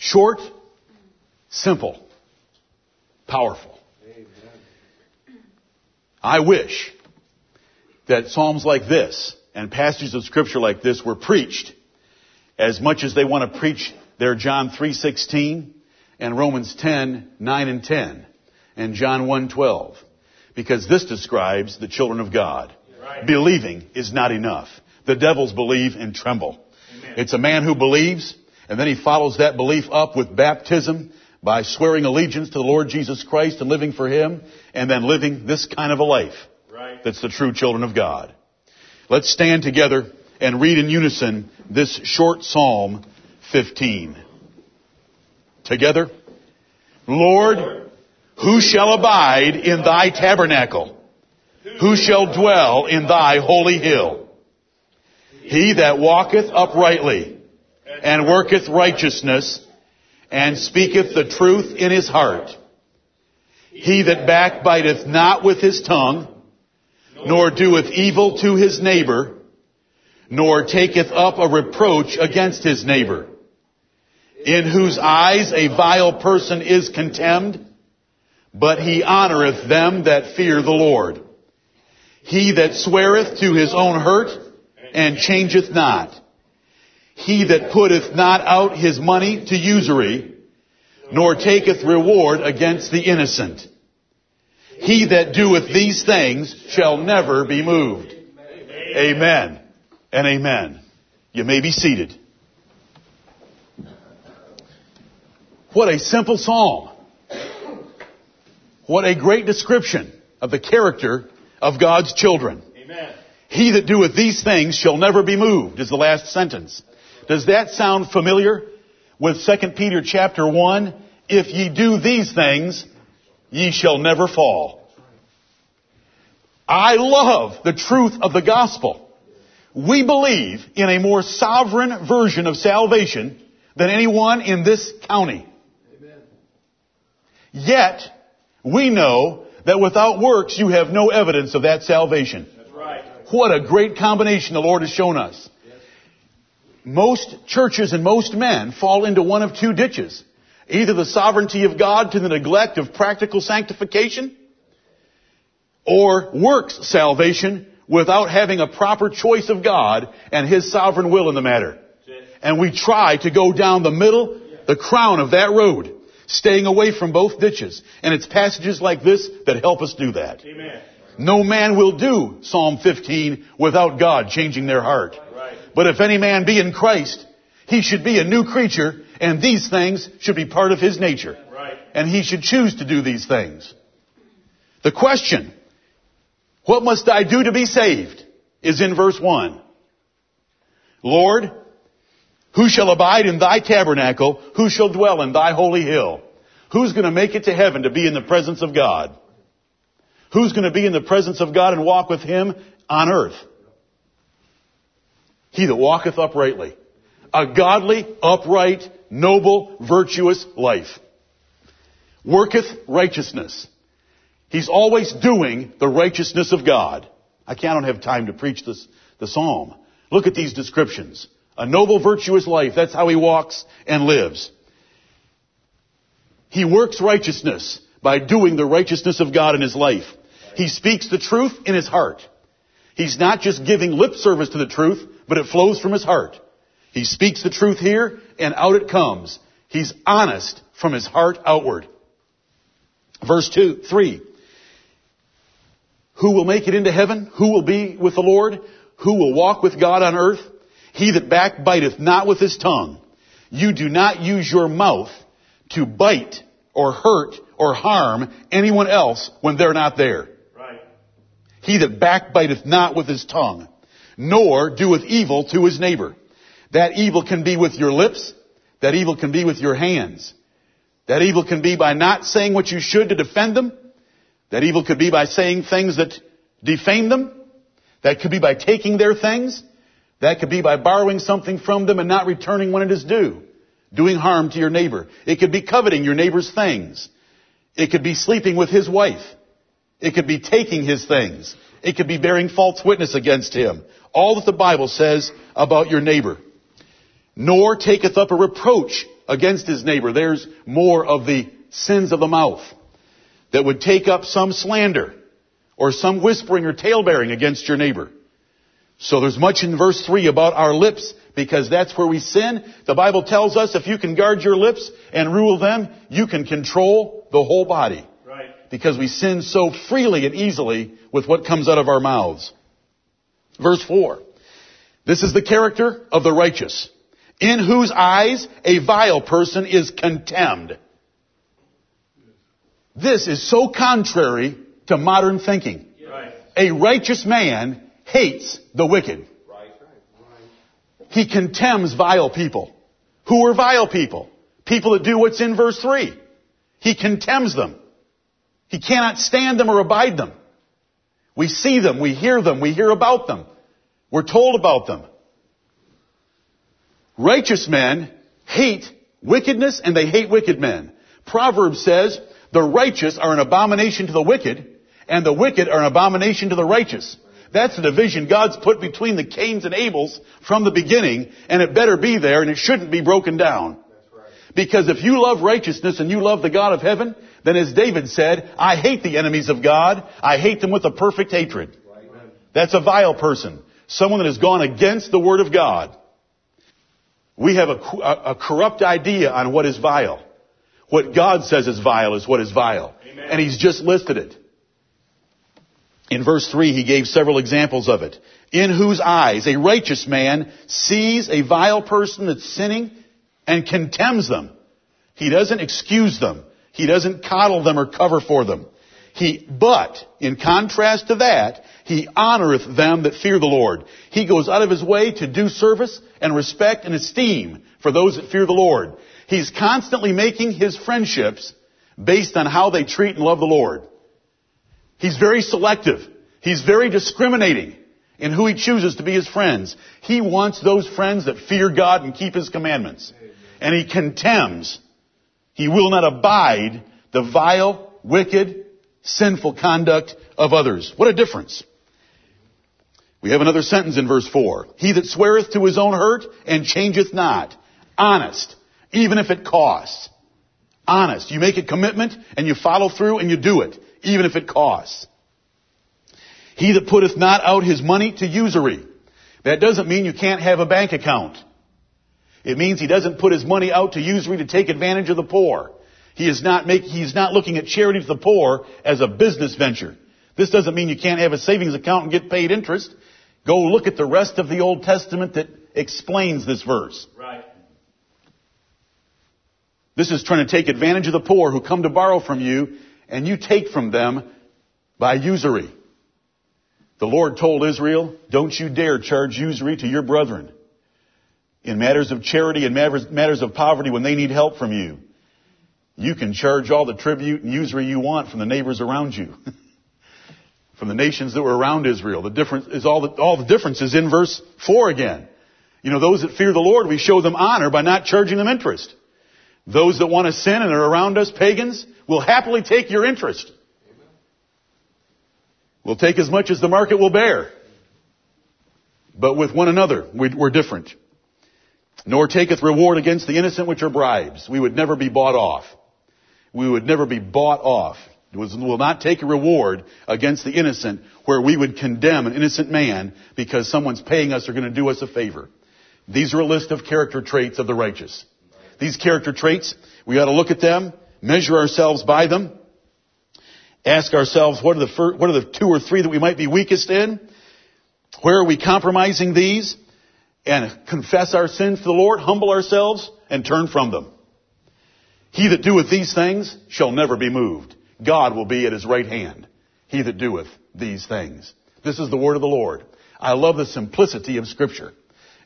Short, simple, powerful. Amen. I wish that Psalms like this and passages of scripture like this were preached as much as they want to preach their John 3:16 and Romans 10:9 and 10 and John 1:12 because this describes the children of God. Right. Believing is not enough. The devils believe and tremble. Amen. It's a man who believes and then he follows that belief up with baptism by swearing allegiance to the Lord Jesus Christ and living for Him and then living this kind of a life. Right. That's the true children of God. Let's stand together and read in unison this short Psalm 15. Together. Lord, who shall abide in thy tabernacle? Who shall dwell in thy holy hill? He that walketh uprightly and worketh righteousness and speaketh the truth in his heart. He that backbiteth not with his tongue, nor doeth evil to his neighbor, nor taketh up a reproach against his neighbor, in whose eyes a vile person is contemned, but he honoreth them that fear the Lord. He that sweareth to his own hurt and changeth not. He that putteth not out his money to usury, nor taketh reward against the innocent. He that doeth these things shall never be moved. Amen and amen. You may be seated. What a simple psalm. What a great description of the character of God's children. Amen. He that doeth these things shall never be moved is the last sentence. Does that sound familiar with 2 Peter chapter 1? If ye do these things, ye shall never fall. I love the truth of the gospel. We believe in a more sovereign version of salvation than anyone in this county. Amen. Yet, we know that without works you have no evidence of that salvation. Right. What a great combination the Lord has shown us most churches and most men fall into one of two ditches. Either the sovereignty of God to the neglect of practical sanctification, or works salvation without having a proper choice of God and His sovereign will in the matter. And we try to go down the middle, the crown of that road, staying away from both ditches. And it's passages like this that help us do that. Amen. No man will do Psalm 15 without God changing their heart. But if any man be in Christ, he should be a new creature, and these things should be part of his nature. Right. And he should choose to do these things. The question, what must I do to be saved, is in verse 1. Lord, who shall abide in thy tabernacle? Who shall dwell in thy holy hill? Who's going to make it to heaven to be in the presence of God? Who's going to be in the presence of God and walk with Him on earth? He that walketh uprightly. A godly, upright, noble, virtuous life. Worketh righteousness. He's always doing the righteousness of God. I can't have time to preach this, the psalm. Look at these descriptions. A noble, virtuous life. That's how he walks and lives. He works righteousness by doing the righteousness of God in his life. He speaks the truth in his heart. He's not just giving lip service to the truth, but it flows from his heart. He speaks the truth here, and out it comes. He's honest from his heart outward. Verse 2, 3. Who will make it into heaven? Who will be with the Lord? Who will walk with God on earth? He that backbiteth not with his tongue. You do not use your mouth to bite or hurt or harm anyone else when they're not there. Right. He that backbiteth not with his tongue nor doeth evil to his neighbor. That evil can be with your lips. That evil can be with your hands. That evil can be by not saying what you should to defend them. That evil could be by saying things that defame them. That could be by taking their things. That could be by borrowing something from them and not returning when it is due. Doing harm to your neighbor. It could be coveting your neighbor's things. It could be sleeping with his wife. It could be taking his things. It could be bearing false witness against him. All that the Bible says about your neighbor. Nor taketh up a reproach against his neighbor. There's more of the sins of the mouth that would take up some slander or some whispering or talebearing against your neighbor. So there's much in verse 3 about our lips because that's where we sin. The Bible tells us if you can guard your lips and rule them, you can control the whole body. Right. Because we sin so freely and easily with what comes out of our mouths. Verse 4. This is the character of the righteous, in whose eyes a vile person is contemned. This is so contrary to modern thinking. Right. A righteous man hates the wicked. He contemns vile people. Who are vile people? People that do what's in verse 3. He contemns them. He cannot stand them or abide them. We see them, we hear them, we hear about them. We're told about them. Righteous men hate wickedness and they hate wicked men. Proverbs says, the righteous are an abomination to the wicked and the wicked are an abomination to the righteous. That's the division God's put between the Cains and Abels from the beginning, and it better be there, and it shouldn't be broken down. Because if you love righteousness and you love the God of heaven, then as David said, I hate the enemies of God. I hate them with a perfect hatred. That's a vile person. Someone that has gone against the Word of God. We have a, a, a corrupt idea on what is vile. What God says is vile is what is vile. Amen. And He's just listed it. In verse 3, he gave several examples of it. In whose eyes a righteous man sees a vile person that's sinning and contemns them. He doesn't excuse them. He doesn't coddle them or cover for them. He, but, in contrast to that, he honoreth them that fear the Lord. He goes out of his way to do service and respect and esteem for those that fear the Lord. He's constantly making his friendships based on how they treat and love the Lord. He's very selective. He's very discriminating in who he chooses to be his friends. He wants those friends that fear God and keep his commandments. And he contemns, he will not abide the vile, wicked, sinful conduct of others. What a difference. We have another sentence in verse 4. He that sweareth to his own hurt and changeth not. Honest. Even if it costs. Honest. You make a commitment and you follow through and you do it. Even if it costs. He that putteth not out his money to usury. That doesn't mean you can't have a bank account. It means he doesn't put his money out to usury to take advantage of the poor. He is not make, he's not looking at charity to the poor as a business venture. This doesn't mean you can't have a savings account and get paid interest. Go look at the rest of the Old Testament that explains this verse. Right. This is trying to take advantage of the poor who come to borrow from you and you take from them by usury. The Lord told Israel, don't you dare charge usury to your brethren in matters of charity and matters of poverty when they need help from you. You can charge all the tribute and usury you want from the neighbors around you. from the nations that were around Israel. The difference is all the, all the difference is in verse 4 again. You know, those that fear the Lord, we show them honor by not charging them interest. Those that want to sin and are around us, pagans, will happily take your interest. We'll take as much as the market will bear. But with one another, we're different. Nor taketh reward against the innocent which are bribes. We would never be bought off. We would never be bought off. We will not take a reward against the innocent where we would condemn an innocent man because someone's paying us or going to do us a favor. These are a list of character traits of the righteous. These character traits, we ought to look at them, measure ourselves by them, ask ourselves what are the what are the two or three that we might be weakest in? Where are we compromising these? And confess our sins to the Lord, humble ourselves, and turn from them. He that doeth these things shall never be moved. God will be at his right hand. He that doeth these things. This is the word of the Lord. I love the simplicity of scripture.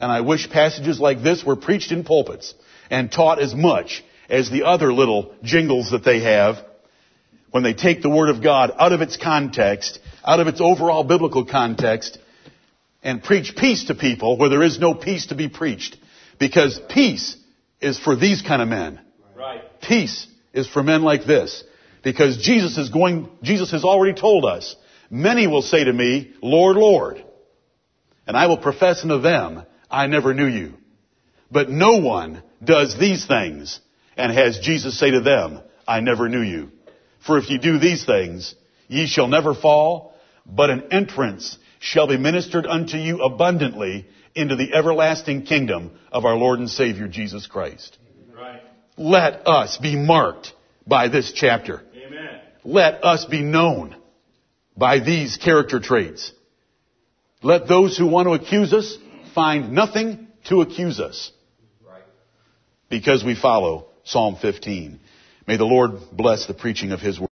And I wish passages like this were preached in pulpits and taught as much as the other little jingles that they have when they take the Word of God out of its context, out of its overall biblical context, and preach peace to people where there is no peace to be preached. Because peace is for these kind of men. Peace is for men like this. Because Jesus is going, Jesus has already told us, many will say to me, Lord, Lord. And I will profess unto them, I never knew you. But no one does these things and has Jesus say to them, I never knew you. For if ye do these things, ye shall never fall, but an entrance shall be ministered unto you abundantly into the everlasting kingdom of our Lord and Savior Jesus Christ. Let us be marked by this chapter. Amen. Let us be known by these character traits. Let those who want to accuse us find nothing to accuse us. Right. Because we follow Psalm 15. May the Lord bless the preaching of His word.